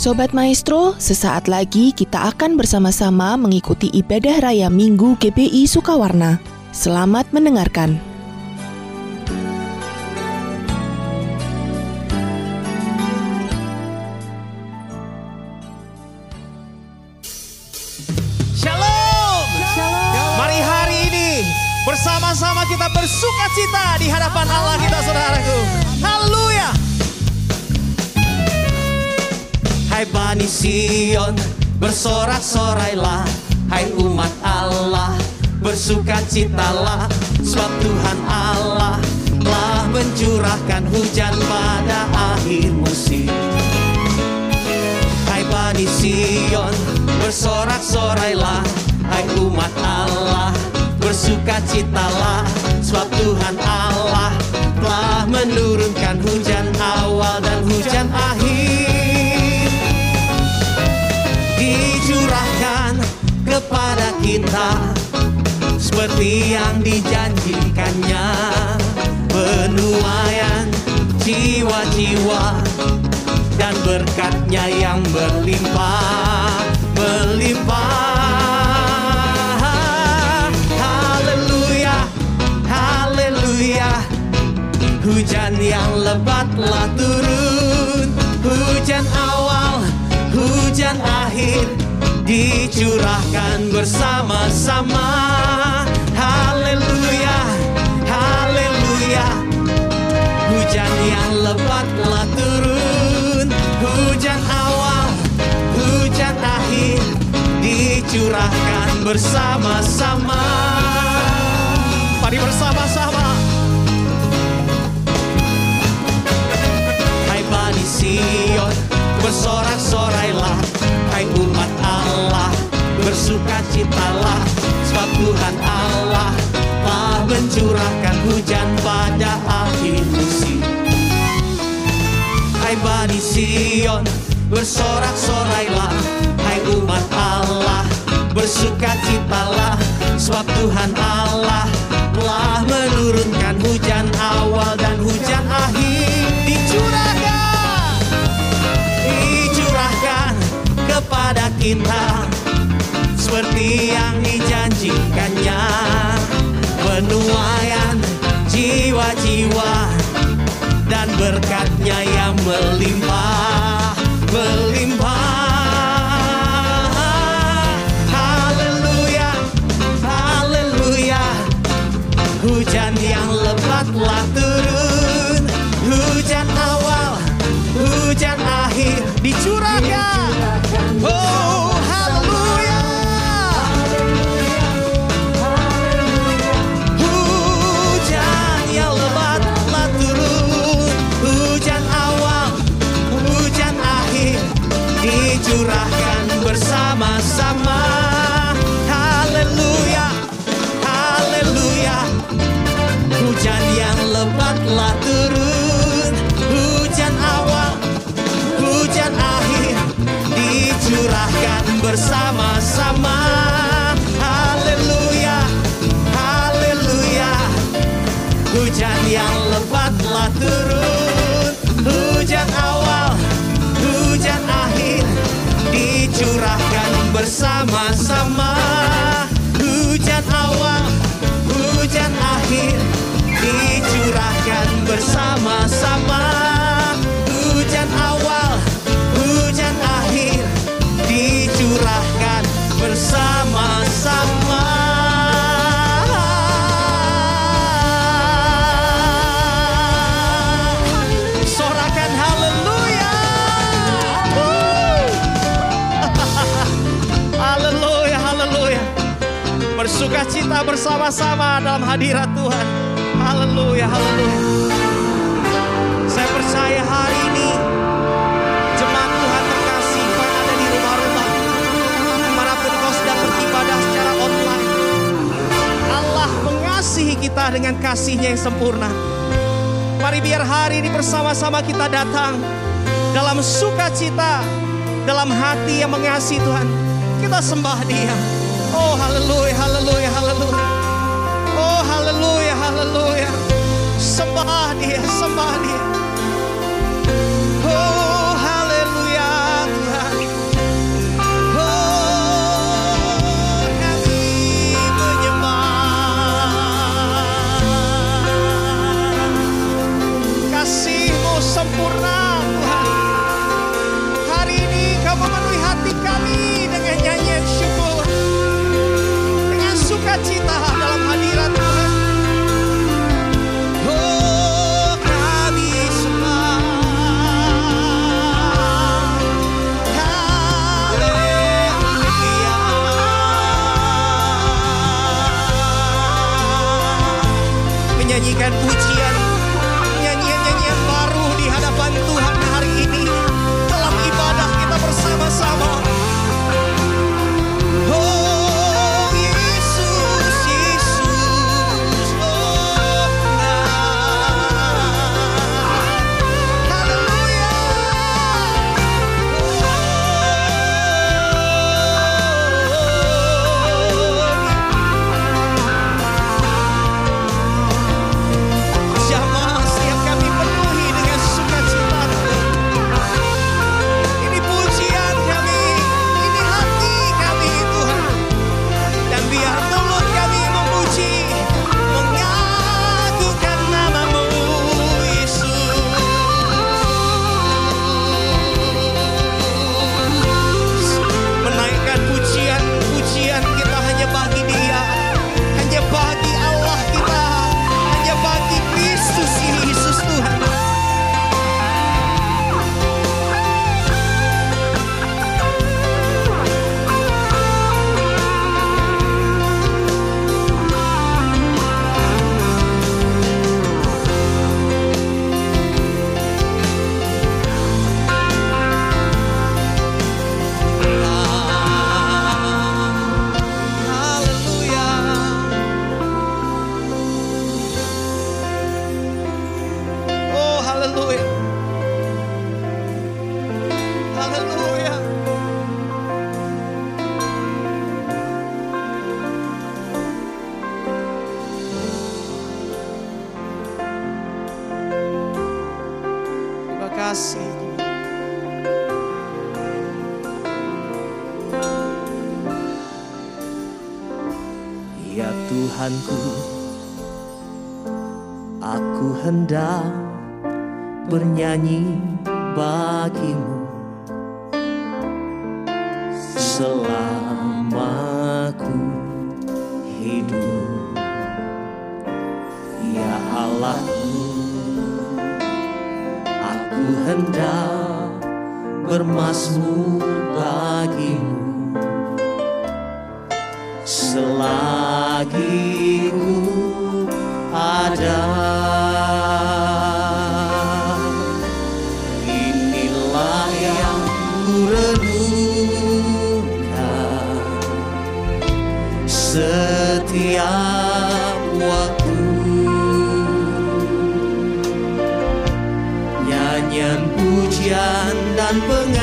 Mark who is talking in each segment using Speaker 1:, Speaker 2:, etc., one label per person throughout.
Speaker 1: Sobat Maestro, sesaat lagi kita akan bersama-sama mengikuti ibadah raya Minggu GBI Sukawarna. Selamat mendengarkan.
Speaker 2: Shalom. Mari hari ini bersama-sama kita bersuka cita di hadapan Allah Hai Bani Sion, bersorak-sorailah. Hai umat Allah, bersuka citalah. Sebab Tuhan Allah telah mencurahkan hujan pada akhir musim. Hai Bani Sion, bersorak-sorailah Hai umat Allah, bersukacitalah Sebab Tuhan Allah telah menurunkan hujan awal dan hujan akhir kepada kita Seperti yang dijanjikannya Penuaian jiwa-jiwa dan berkatnya yang berlimpah, berlimpah. Haleluya, haleluya. Hujan yang lebat telah turun, hujan awal, hujan akhir dicurahkan bersama-sama. Haleluya, haleluya. Hujan yang lebat telah turun Hujan awal, hujan akhir Dicurahkan bersama-sama Mari bersama-sama Hai Bani Sion, bersorak-sorailah Hai umat Allah, bersukacitalah Sebab Tuhan Allah telah mencurahkan hujan pada akhir musim. Hai Bani Sion, bersorak-sorailah Hai umat Allah, bersukacitalah Sebab Tuhan Allah telah menurunkan hujan awal dan hujan akhir kepada kita. Seperti yang dijanjikannya. Penuaian jiwa-jiwa dan berkatnya yang melimpah, bersama-sama. Haleluya, haleluya. Hujan yang lebat telah turun. Hujan awal, hujan akhir. Dicurahkan bersama-sama. Hujan awal, hujan akhir. Dicurahkan bersama-sama Cita bersama-sama dalam hadirat Tuhan. Haleluya, haleluya. Saya percaya hari ini jemaat Tuhan terkasih yang ada di rumah-rumah. Di mana pun kau sedang beribadah secara online. Allah mengasihi kita dengan kasihnya yang sempurna. Mari biar hari ini bersama-sama kita datang dalam sukacita, dalam hati yang mengasihi Tuhan. Kita sembah Dia. Oh haleluya, haleluya, haleluya. Oh haleluya, haleluya. Sembah Dia, sembah Dia.
Speaker 3: ik en poetsen. 娘你。setiap
Speaker 2: waktu. Nyanyian pujian dan pengajian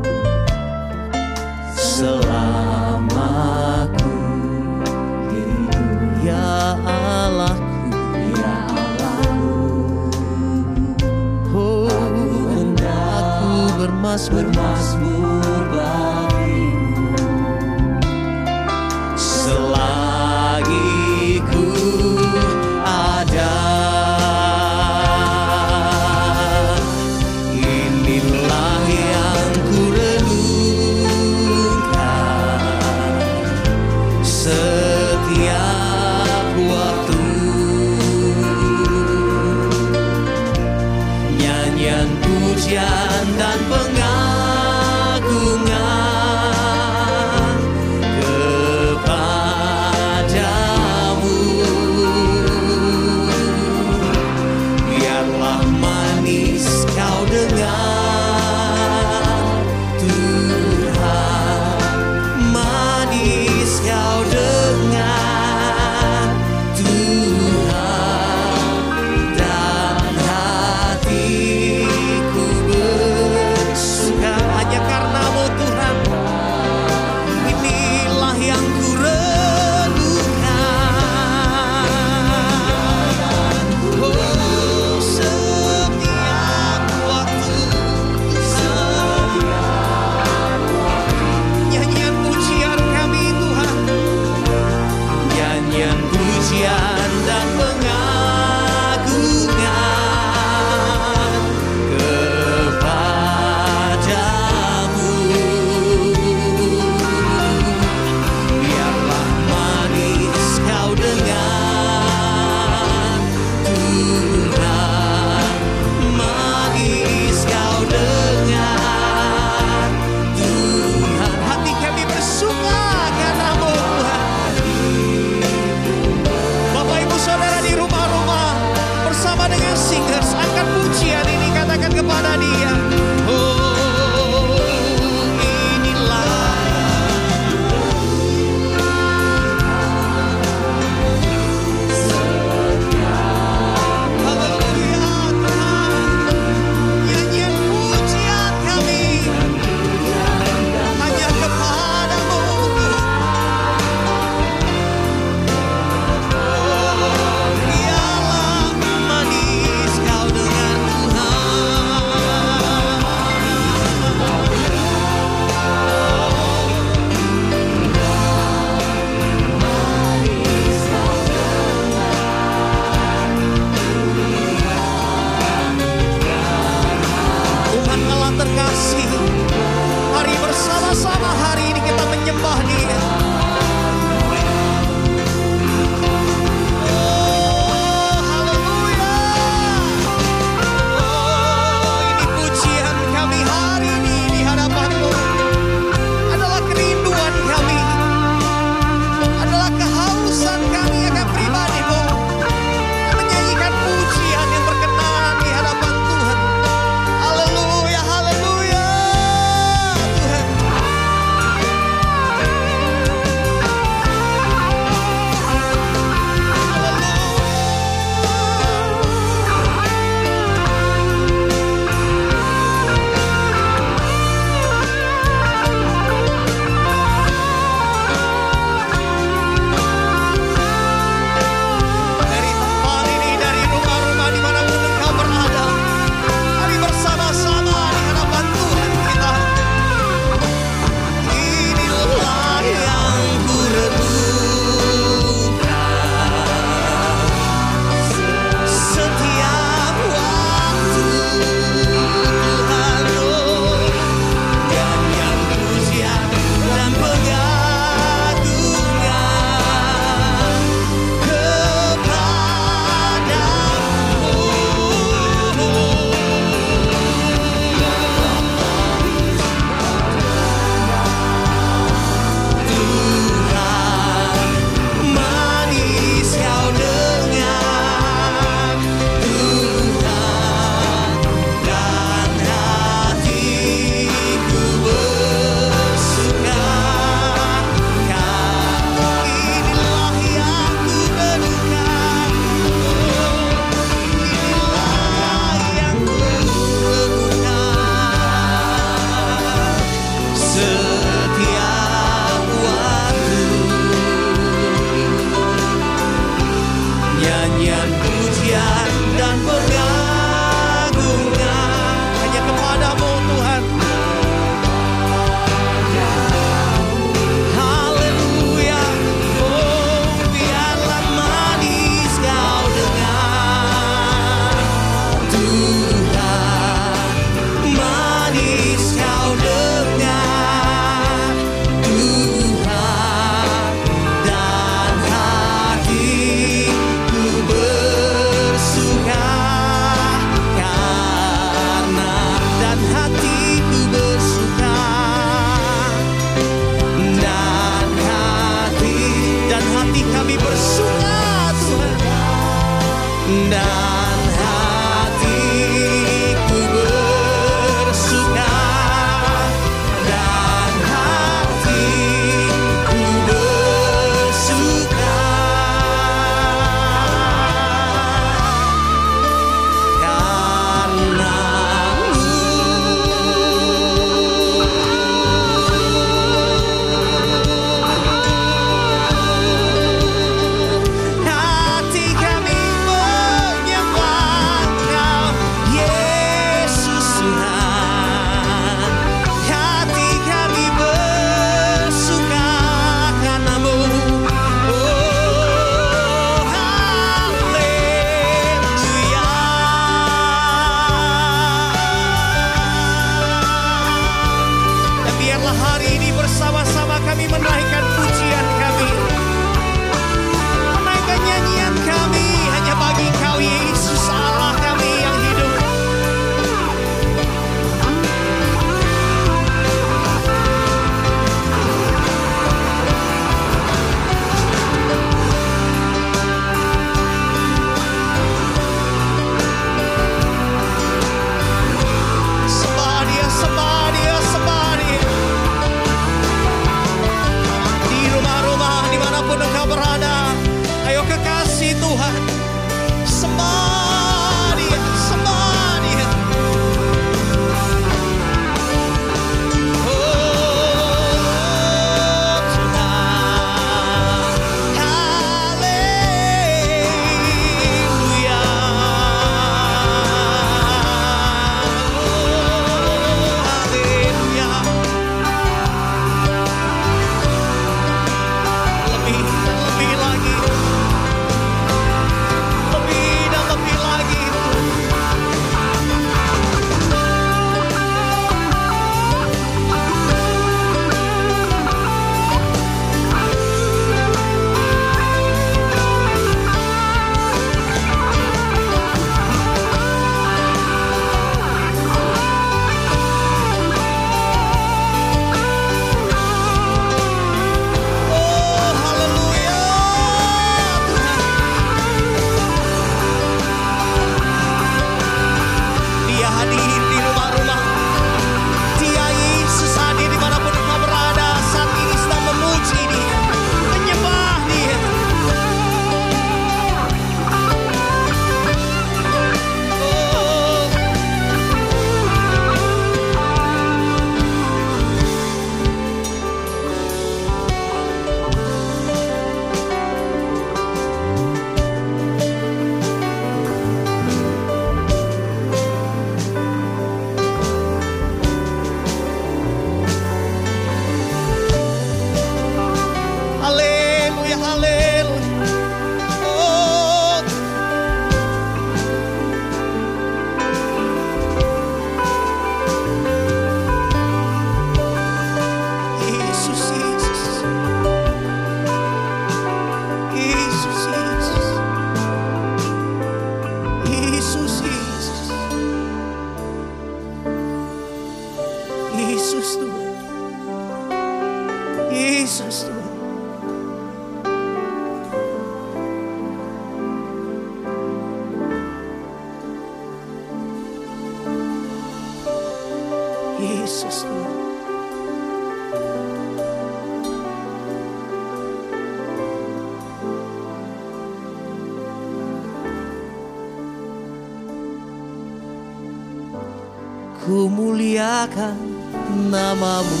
Speaker 2: namamu.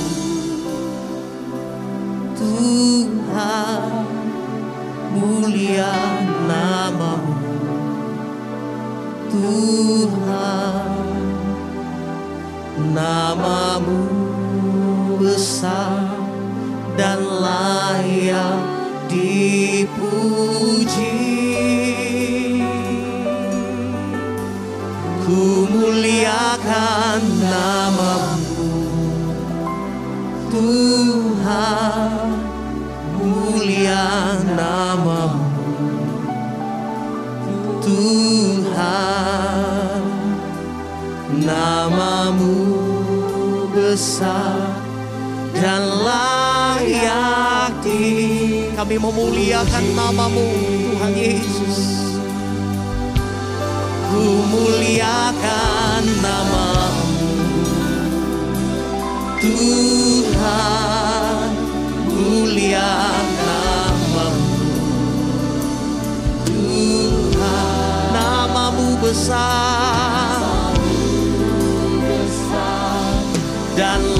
Speaker 2: Tuhan mulia namamu. Tuhan namamu besar dan layak dipuji Muliakan namamu. Tuhan mulia namamu. Tuhan namamu besar dan layak di kami memuliakan namamu Tuhan Yesus Ku muliakan namamu. Tuhan mulia namamu. Tuhan namamu besar. Dan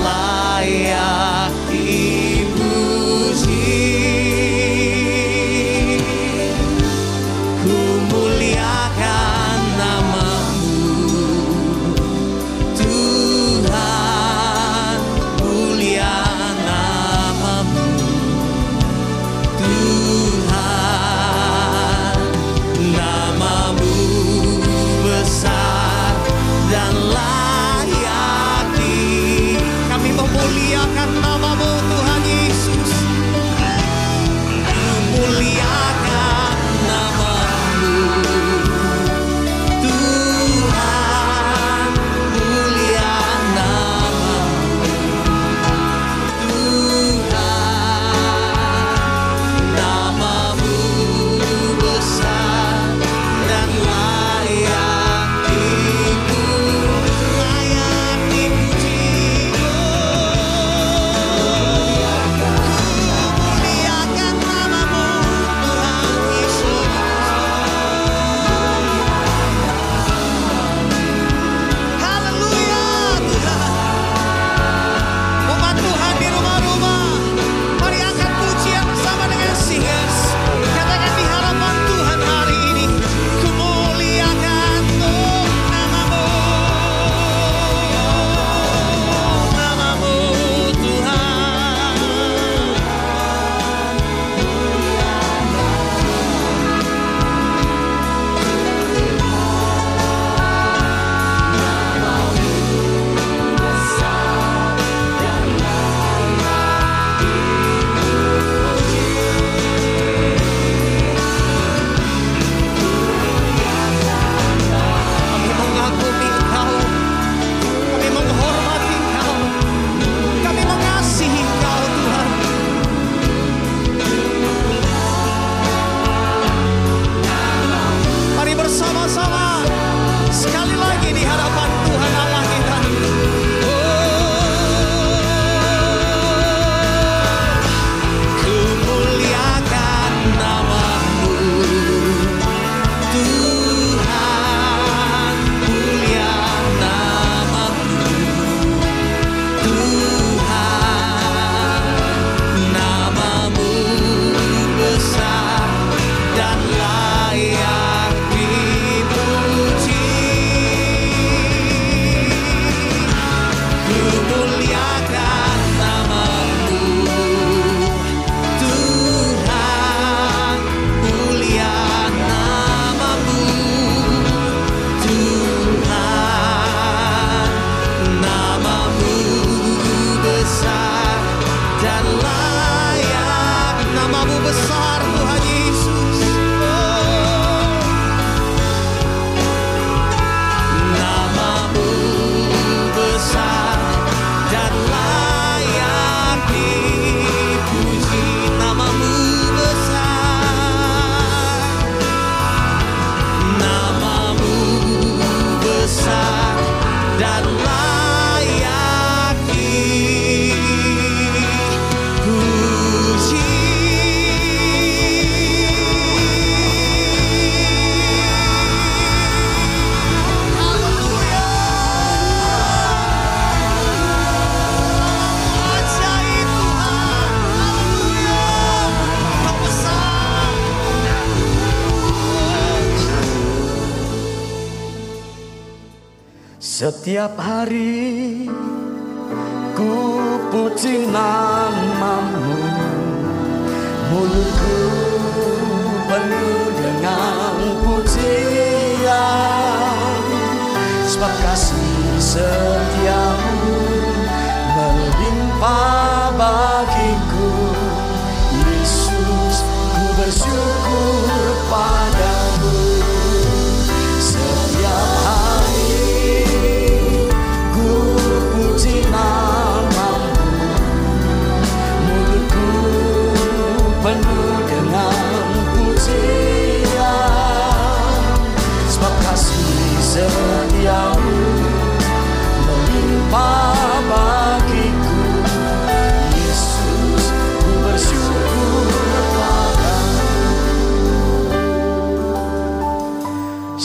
Speaker 4: Setiap hari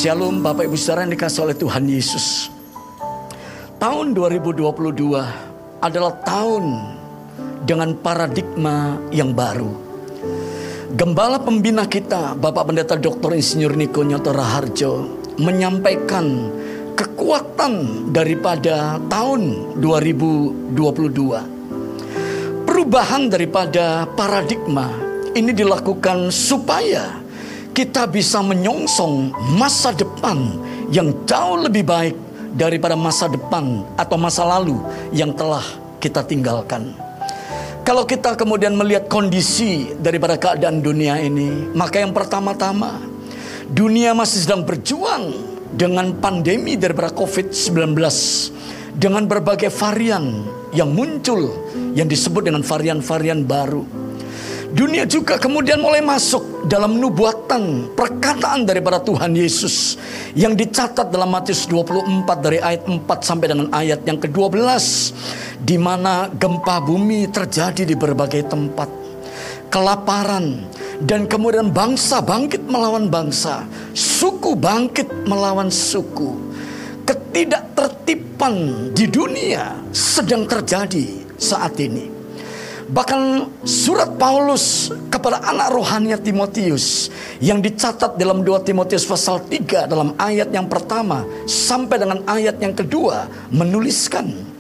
Speaker 4: Shalom Bapak Ibu Saudara yang dikasih oleh Tuhan Yesus Tahun 2022 adalah tahun dengan paradigma yang baru Gembala pembina kita, Bapak Pendeta Dr. Insinyur Niko Nyoto Raharjo, menyampaikan kekuatan daripada tahun 2022. Perubahan daripada paradigma ini dilakukan supaya kita bisa menyongsong masa depan yang jauh lebih baik daripada masa depan atau masa lalu yang telah kita tinggalkan. Kalau kita kemudian melihat kondisi daripada keadaan dunia ini, maka yang pertama-tama dunia masih sedang berjuang dengan pandemi daripada COVID-19 dengan berbagai varian yang muncul yang disebut dengan varian-varian baru. Dunia juga kemudian mulai masuk dalam nubuatan perkataan daripada Tuhan Yesus yang dicatat dalam Matius 24 dari ayat 4 sampai dengan ayat yang ke-12 di mana gempa bumi terjadi di berbagai tempat. Kelaparan dan kemudian bangsa bangkit melawan bangsa, suku bangkit melawan suku. Ketidaktertiban di dunia sedang terjadi saat ini. Bahkan surat Paulus kepada anak rohaninya Timotius yang dicatat dalam 2 Timotius pasal 3 dalam ayat yang pertama sampai dengan ayat yang kedua menuliskan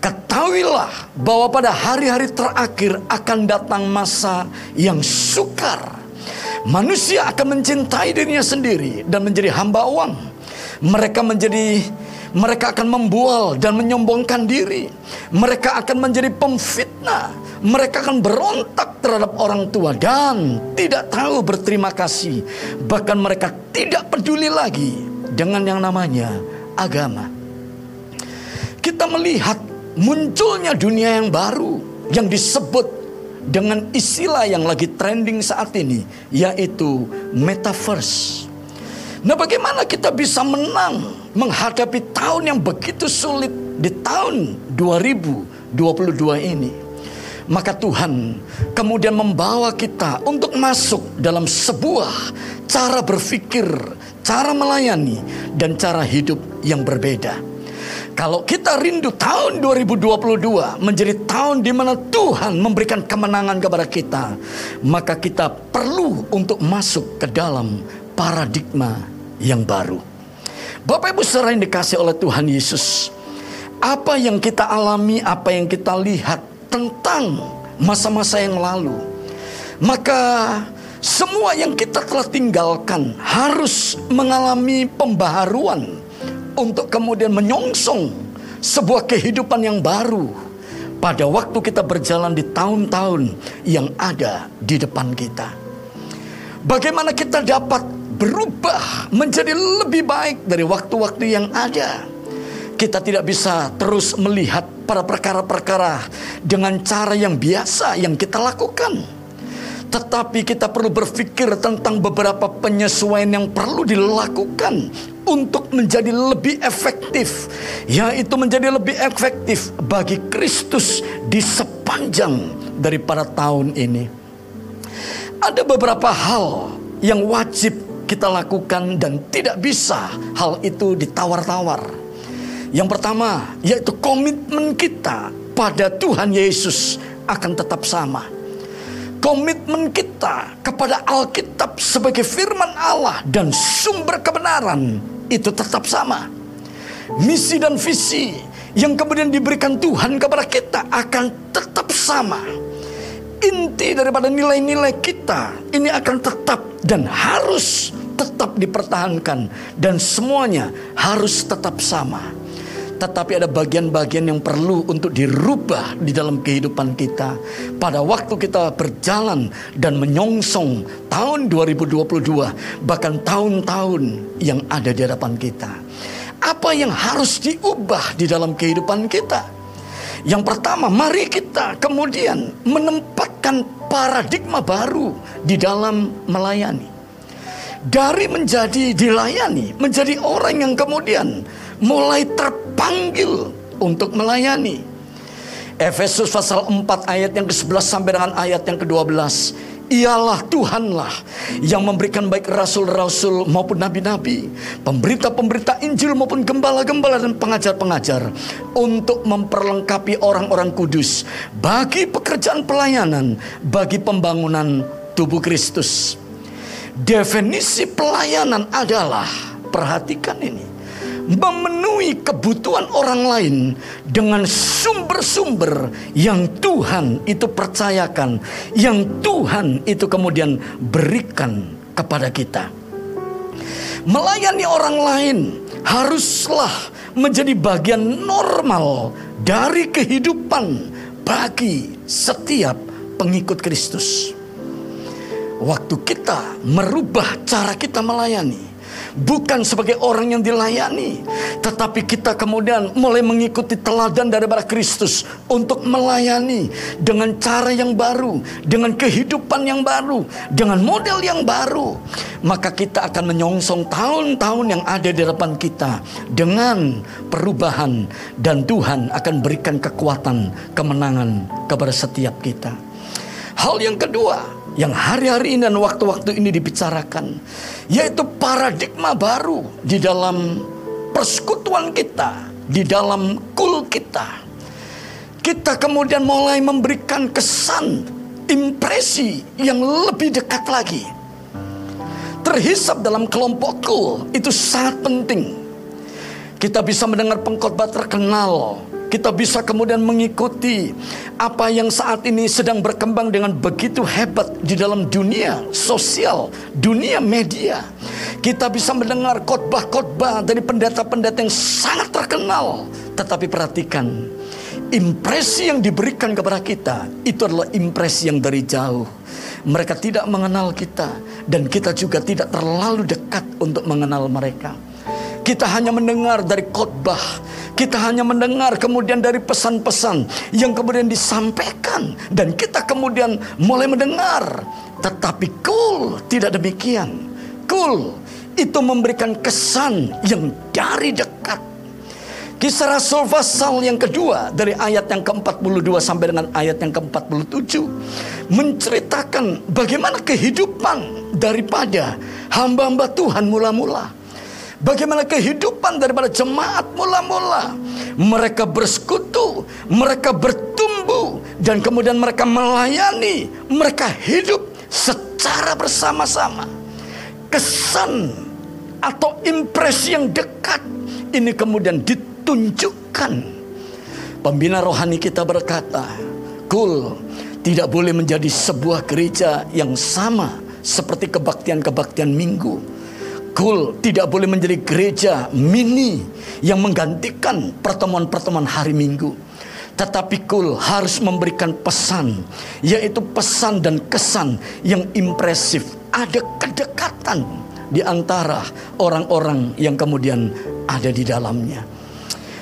Speaker 4: Ketahuilah bahwa pada hari-hari terakhir akan datang masa yang sukar. Manusia akan mencintai dirinya sendiri dan menjadi hamba uang. Mereka menjadi mereka akan membual dan menyombongkan diri. Mereka akan menjadi pemfitnah. Mereka akan berontak terhadap orang tua dan tidak tahu berterima kasih. Bahkan mereka tidak peduli lagi dengan yang namanya agama. Kita melihat munculnya dunia yang baru yang disebut dengan istilah yang lagi trending saat ini yaitu metaverse. Nah, bagaimana kita bisa menang menghadapi tahun yang begitu sulit di tahun 2022 ini? Maka Tuhan kemudian membawa kita untuk masuk dalam sebuah cara berpikir, cara melayani, dan cara hidup yang berbeda. Kalau kita rindu tahun 2022 menjadi tahun di mana Tuhan memberikan kemenangan kepada kita, maka kita perlu untuk masuk ke dalam paradigma yang baru. Bapak Ibu saudara yang dikasih oleh Tuhan Yesus, apa yang kita alami, apa yang kita lihat tentang masa-masa yang lalu, maka semua yang kita telah tinggalkan harus mengalami pembaharuan untuk kemudian menyongsong sebuah kehidupan yang baru pada waktu kita berjalan di tahun-tahun yang ada di depan kita. Bagaimana kita dapat berubah menjadi lebih baik dari waktu-waktu yang ada. Kita tidak bisa terus melihat pada perkara-perkara dengan cara yang biasa yang kita lakukan. Tetapi kita perlu berpikir tentang beberapa penyesuaian yang perlu dilakukan untuk menjadi lebih efektif, yaitu menjadi lebih efektif bagi Kristus di sepanjang daripada tahun ini. Ada beberapa hal yang wajib kita lakukan dan tidak bisa hal itu ditawar-tawar. Yang pertama, yaitu komitmen kita pada Tuhan Yesus akan tetap sama komitmen kita kepada Alkitab sebagai firman Allah dan sumber kebenaran itu tetap sama. misi dan visi yang kemudian diberikan Tuhan kepada kita akan tetap sama. Inti daripada nilai-nilai kita ini akan tetap dan harus tetap dipertahankan dan semuanya harus tetap sama. Tetapi ada bagian-bagian yang perlu untuk dirubah di dalam kehidupan kita. Pada waktu kita berjalan dan menyongsong tahun 2022, bahkan tahun-tahun yang ada di hadapan kita. Apa yang harus diubah di dalam kehidupan kita? Yang pertama, mari kita kemudian menempatkan paradigma baru di dalam melayani. Dari menjadi dilayani, menjadi orang yang kemudian mulai terpanggil untuk melayani. Efesus pasal 4 ayat yang ke-11 sampai dengan ayat yang ke-12. Ialah Tuhanlah yang memberikan baik rasul-rasul maupun nabi-nabi, pemberita-pemberita Injil maupun gembala-gembala dan pengajar-pengajar untuk memperlengkapi orang-orang kudus bagi pekerjaan pelayanan, bagi pembangunan tubuh Kristus. Definisi pelayanan adalah perhatikan ini memenuhi kebutuhan orang lain dengan sumber-sumber yang Tuhan itu percayakan, yang Tuhan itu kemudian berikan kepada kita. Melayani orang lain haruslah menjadi bagian normal dari kehidupan bagi setiap pengikut Kristus. Waktu kita merubah cara kita melayani, bukan sebagai orang yang dilayani, tetapi kita kemudian mulai mengikuti teladan daripada Kristus untuk melayani dengan cara yang baru, dengan kehidupan yang baru, dengan model yang baru. Maka kita akan menyongsong tahun-tahun yang ada di depan kita dengan perubahan dan Tuhan akan berikan kekuatan, kemenangan kepada setiap kita. Hal yang kedua, yang hari-hari ini dan waktu-waktu ini dibicarakan, yaitu paradigma baru di dalam persekutuan kita, di dalam kul kita. Kita kemudian mulai memberikan kesan, impresi yang lebih dekat lagi. Terhisap dalam kelompok kul itu sangat penting. Kita bisa mendengar pengkhotbah terkenal kita bisa kemudian mengikuti apa yang saat ini sedang berkembang dengan begitu hebat di dalam dunia sosial, dunia media. Kita bisa mendengar khotbah-khotbah dari pendeta-pendeta yang sangat terkenal. Tetapi perhatikan, impresi yang diberikan kepada kita itu adalah impresi yang dari jauh. Mereka tidak mengenal kita dan kita juga tidak terlalu dekat untuk mengenal mereka. Kita hanya mendengar dari khotbah, kita hanya mendengar kemudian dari pesan-pesan yang kemudian disampaikan dan kita kemudian mulai mendengar. Tetapi cool tidak demikian. Cool itu memberikan kesan yang dari dekat. Kisah Rasul pasal yang kedua dari ayat yang ke-42 sampai dengan ayat yang ke-47 menceritakan bagaimana kehidupan daripada hamba-hamba Tuhan mula-mula. Bagaimana kehidupan daripada jemaat mula-mula. Mereka bersekutu, mereka bertumbuh, dan kemudian mereka melayani, mereka hidup secara bersama-sama. Kesan atau impresi yang dekat ini kemudian ditunjukkan. Pembina rohani kita berkata, Kul tidak boleh menjadi sebuah gereja yang sama seperti kebaktian-kebaktian minggu Kul tidak boleh menjadi gereja mini yang menggantikan pertemuan-pertemuan hari Minggu. Tetapi Kul harus memberikan pesan, yaitu pesan dan kesan yang impresif. Ada kedekatan di antara orang-orang yang kemudian ada di dalamnya.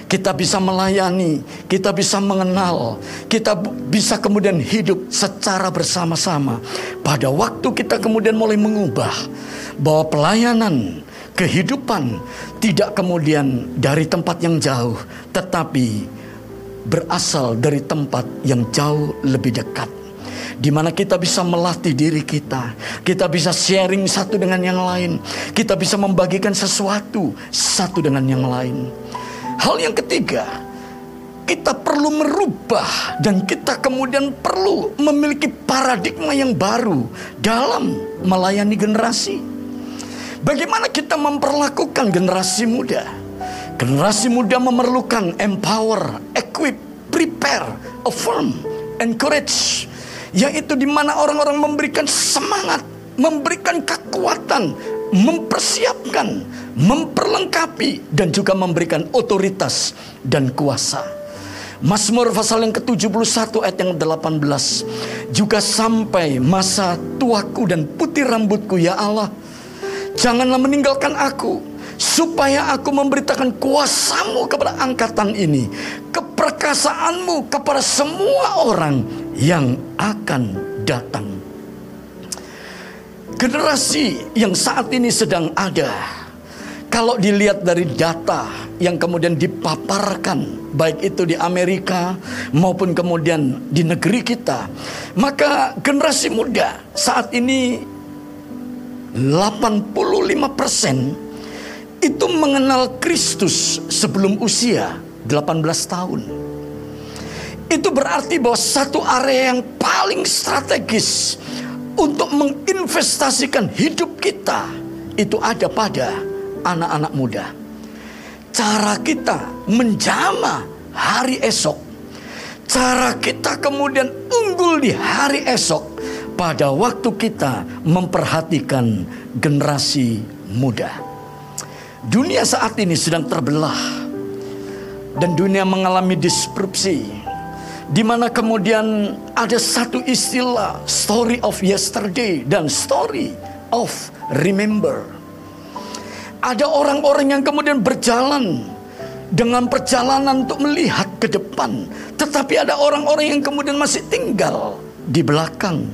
Speaker 4: Kita bisa melayani, kita bisa mengenal, kita bisa kemudian hidup secara bersama-sama. Pada waktu kita kemudian mulai mengubah bahwa pelayanan, kehidupan tidak kemudian dari tempat yang jauh, tetapi berasal dari tempat yang jauh lebih dekat di mana kita bisa melatih diri kita, kita bisa sharing satu dengan yang lain, kita bisa membagikan sesuatu satu dengan yang lain. Hal yang ketiga, kita perlu merubah dan kita kemudian perlu memiliki paradigma yang baru dalam melayani generasi. Bagaimana kita memperlakukan generasi muda? Generasi muda memerlukan empower, equip, prepare, affirm, encourage. Yaitu di mana orang-orang memberikan semangat, memberikan kekuatan, mempersiapkan, memperlengkapi, dan juga memberikan otoritas dan kuasa. Mazmur pasal yang ke-71 ayat yang 18 Juga sampai masa tuaku dan putih rambutku ya Allah Janganlah meninggalkan aku supaya aku memberitakan kuasamu kepada angkatan ini, keperkasaanmu kepada semua orang yang akan datang. Generasi yang saat ini sedang ada, kalau dilihat dari data yang kemudian dipaparkan, baik itu di Amerika maupun kemudian di negeri kita, maka generasi muda saat ini 85 persen itu mengenal Kristus sebelum usia 18 tahun. Itu berarti bahwa satu area yang paling strategis untuk menginvestasikan hidup kita itu ada pada anak-anak muda. Cara kita menjama hari esok, cara kita kemudian unggul di hari esok pada waktu kita memperhatikan generasi muda. Dunia saat ini sedang terbelah dan dunia mengalami disrupsi di mana kemudian ada satu istilah story of yesterday dan story of remember. Ada orang-orang yang kemudian berjalan dengan perjalanan untuk melihat ke depan, tetapi ada orang-orang yang kemudian masih tinggal di belakang.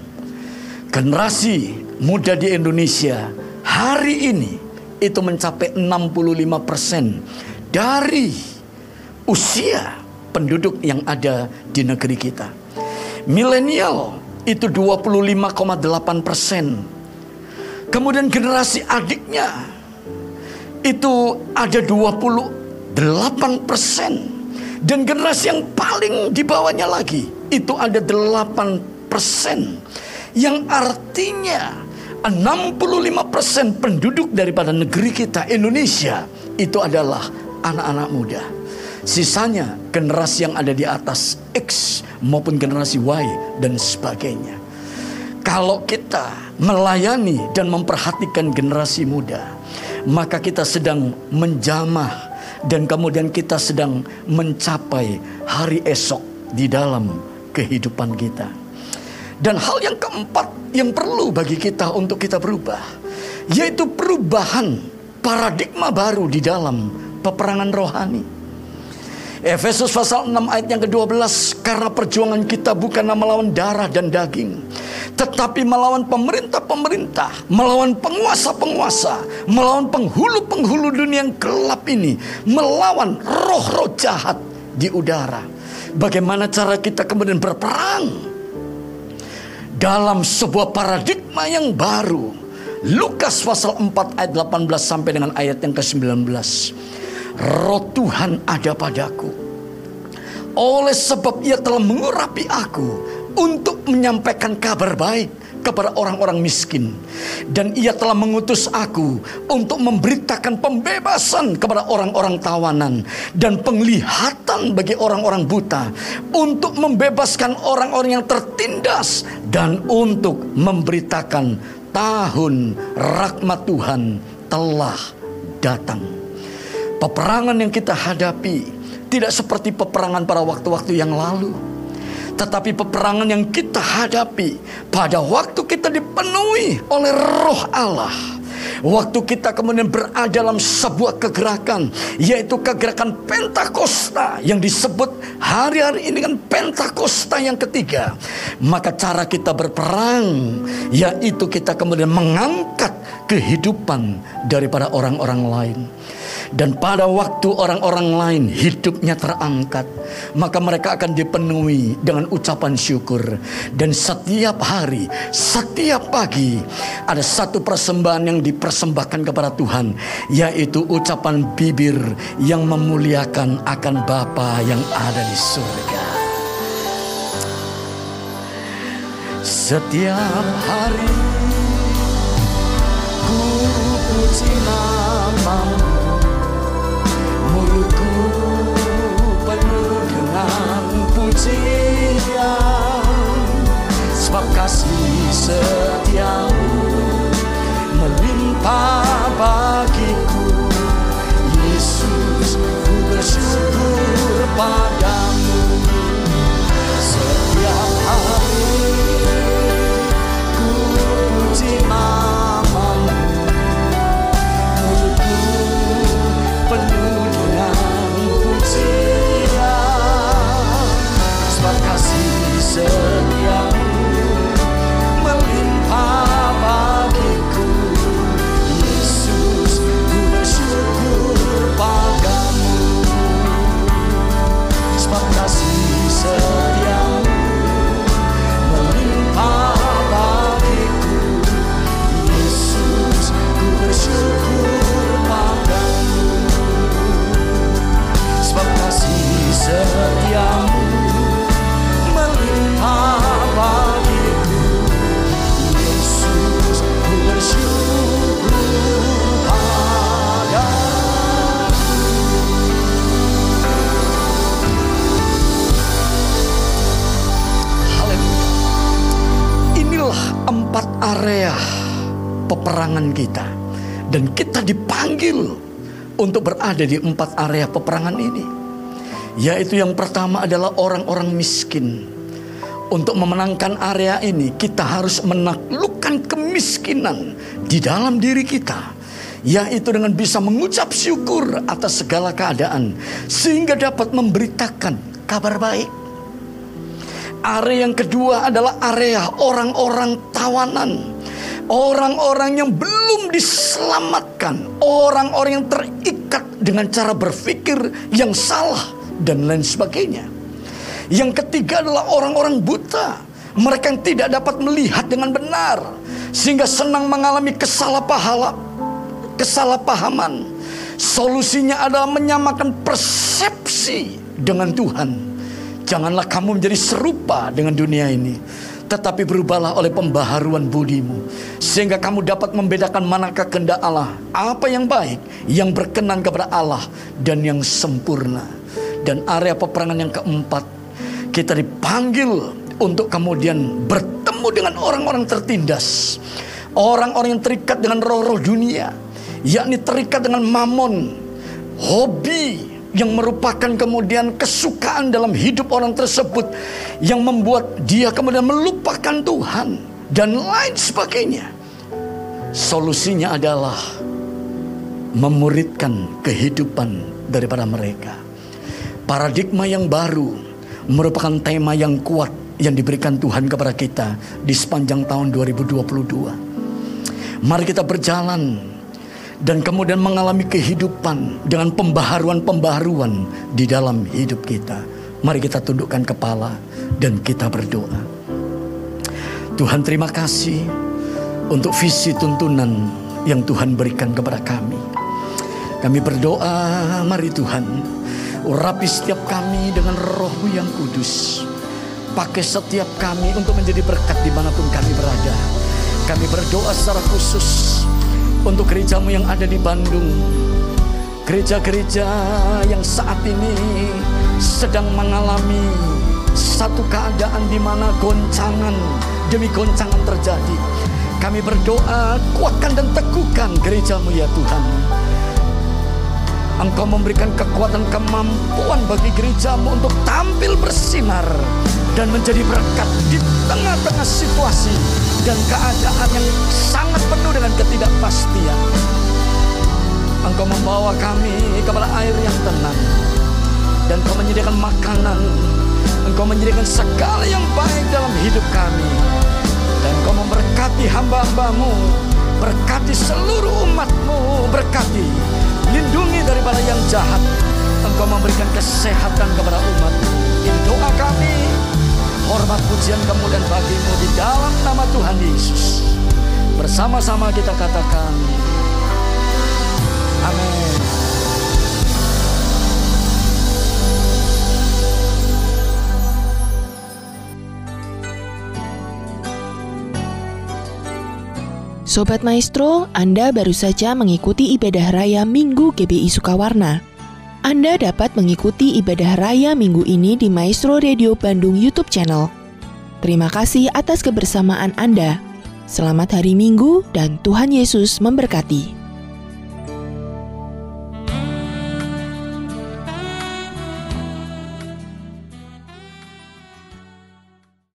Speaker 4: Generasi muda di Indonesia hari ini itu mencapai 65% persen dari usia penduduk yang ada di negeri kita. Milenial itu 25,8 persen. Kemudian generasi adiknya itu ada 28 persen. Dan generasi yang paling di bawahnya lagi itu ada 8 persen. Yang artinya 65% penduduk daripada negeri kita Indonesia itu adalah anak-anak muda. Sisanya generasi yang ada di atas X maupun generasi Y dan sebagainya. Kalau kita melayani dan memperhatikan generasi muda, maka kita sedang menjamah dan kemudian kita sedang mencapai hari esok di dalam kehidupan kita. Dan hal yang keempat yang perlu bagi kita untuk kita berubah, yaitu perubahan paradigma baru di dalam peperangan rohani. Efesus pasal 6 ayat yang ke-12 Karena perjuangan kita bukan melawan darah dan daging Tetapi melawan pemerintah-pemerintah Melawan penguasa-penguasa Melawan penghulu-penghulu dunia yang gelap ini Melawan roh-roh jahat di udara Bagaimana cara kita kemudian berperang dalam sebuah paradigma yang baru. Lukas pasal 4 ayat 18 sampai dengan ayat yang ke-19. Roh Tuhan ada padaku. Oleh sebab ia telah mengurapi aku untuk menyampaikan kabar baik kepada orang-orang miskin dan ia telah mengutus aku untuk memberitakan pembebasan kepada orang-orang tawanan dan penglihatan bagi orang-orang buta untuk membebaskan orang-orang yang tertindas dan untuk memberitakan tahun rahmat Tuhan telah datang peperangan yang kita hadapi tidak seperti peperangan pada waktu-waktu yang lalu tetapi peperangan yang kita hadapi pada waktu kita dipenuhi oleh roh Allah. Waktu kita kemudian berada dalam sebuah kegerakan Yaitu kegerakan Pentakosta Yang disebut hari-hari ini kan Pentakosta yang ketiga Maka cara kita berperang Yaitu kita kemudian mengangkat kehidupan daripada orang-orang lain dan pada waktu orang-orang lain hidupnya terangkat, maka mereka akan dipenuhi dengan ucapan syukur. Dan setiap hari, setiap pagi, ada satu persembahan yang dipersembahkan kepada Tuhan, yaitu ucapan bibir yang memuliakan akan Bapa yang ada di surga. Setiap hari suci namamu Mulutku penuh dengan pujian. Sebab kasih setiamu melimpah bagiku. Yesus ku bersyukur pada. Area peperangan kita. Dan kita dipanggil untuk berada di empat area peperangan ini. Yaitu yang pertama adalah orang-orang miskin. Untuk memenangkan area ini kita harus menaklukkan kemiskinan di dalam diri kita. Yaitu dengan bisa mengucap syukur atas segala keadaan sehingga dapat memberitakan kabar baik. Area yang kedua adalah area orang-orang tawanan. Orang-orang yang belum diselamatkan. Orang-orang yang terikat dengan cara berpikir yang salah dan lain sebagainya. Yang ketiga adalah orang-orang buta. Mereka yang tidak dapat melihat dengan benar. Sehingga senang mengalami kesalahpahala, kesalahpahaman. Solusinya adalah menyamakan persepsi dengan Tuhan. Janganlah kamu menjadi serupa dengan dunia ini. Tetapi berubahlah oleh pembaharuan budimu. Sehingga kamu dapat membedakan manakah kehendak Allah. Apa yang baik, yang berkenan kepada Allah. Dan yang sempurna. Dan area peperangan yang keempat. Kita dipanggil untuk kemudian bertemu dengan orang-orang tertindas. Orang-orang yang terikat dengan roh-roh dunia. Yakni terikat dengan mamon. Hobi yang merupakan kemudian kesukaan dalam hidup orang tersebut yang membuat dia kemudian melupakan Tuhan dan lain sebagainya. Solusinya adalah memuridkan kehidupan daripada mereka. Paradigma yang baru merupakan tema yang kuat yang diberikan Tuhan kepada kita di sepanjang tahun 2022. Mari kita berjalan dan kemudian mengalami kehidupan dengan pembaharuan-pembaharuan di dalam hidup kita. Mari kita tundukkan kepala dan kita berdoa. Tuhan terima kasih untuk visi tuntunan yang Tuhan berikan kepada kami. Kami berdoa, mari Tuhan, urapi setiap kami dengan rohmu yang kudus. Pakai setiap kami untuk menjadi berkat di mana pun kami berada. Kami berdoa secara khusus untuk gerejamu yang ada di Bandung. Gereja-gereja yang saat ini sedang mengalami satu keadaan di mana goncangan demi goncangan terjadi. Kami berdoa, kuatkan dan teguhkan gerejamu ya Tuhan. Engkau memberikan kekuatan kemampuan bagi gerejamu untuk tampil bersinar dan menjadi berkat di tengah-tengah situasi dan keadaan yang sangat penuh dengan ketidakpastian. Engkau membawa kami kepada air yang tenang dan Engkau menyediakan makanan. Engkau menyediakan segala yang baik dalam hidup kami. Dan Engkau memberkati hamba-hambamu, berkati seluruh umatmu, berkati, lindungi daripada yang jahat. Engkau memberikan kesehatan kepada umat. Ini doa kami, hormat pujian kemuliaan bagimu di dalam nama Tuhan Yesus. Bersama-sama kita katakan, Amin.
Speaker 1: Sobat Maestro, Anda baru saja mengikuti ibadah raya Minggu GBI Sukawarna. Anda dapat mengikuti ibadah raya minggu ini di Maestro Radio Bandung YouTube channel. Terima kasih atas kebersamaan Anda. Selamat hari Minggu dan Tuhan Yesus memberkati.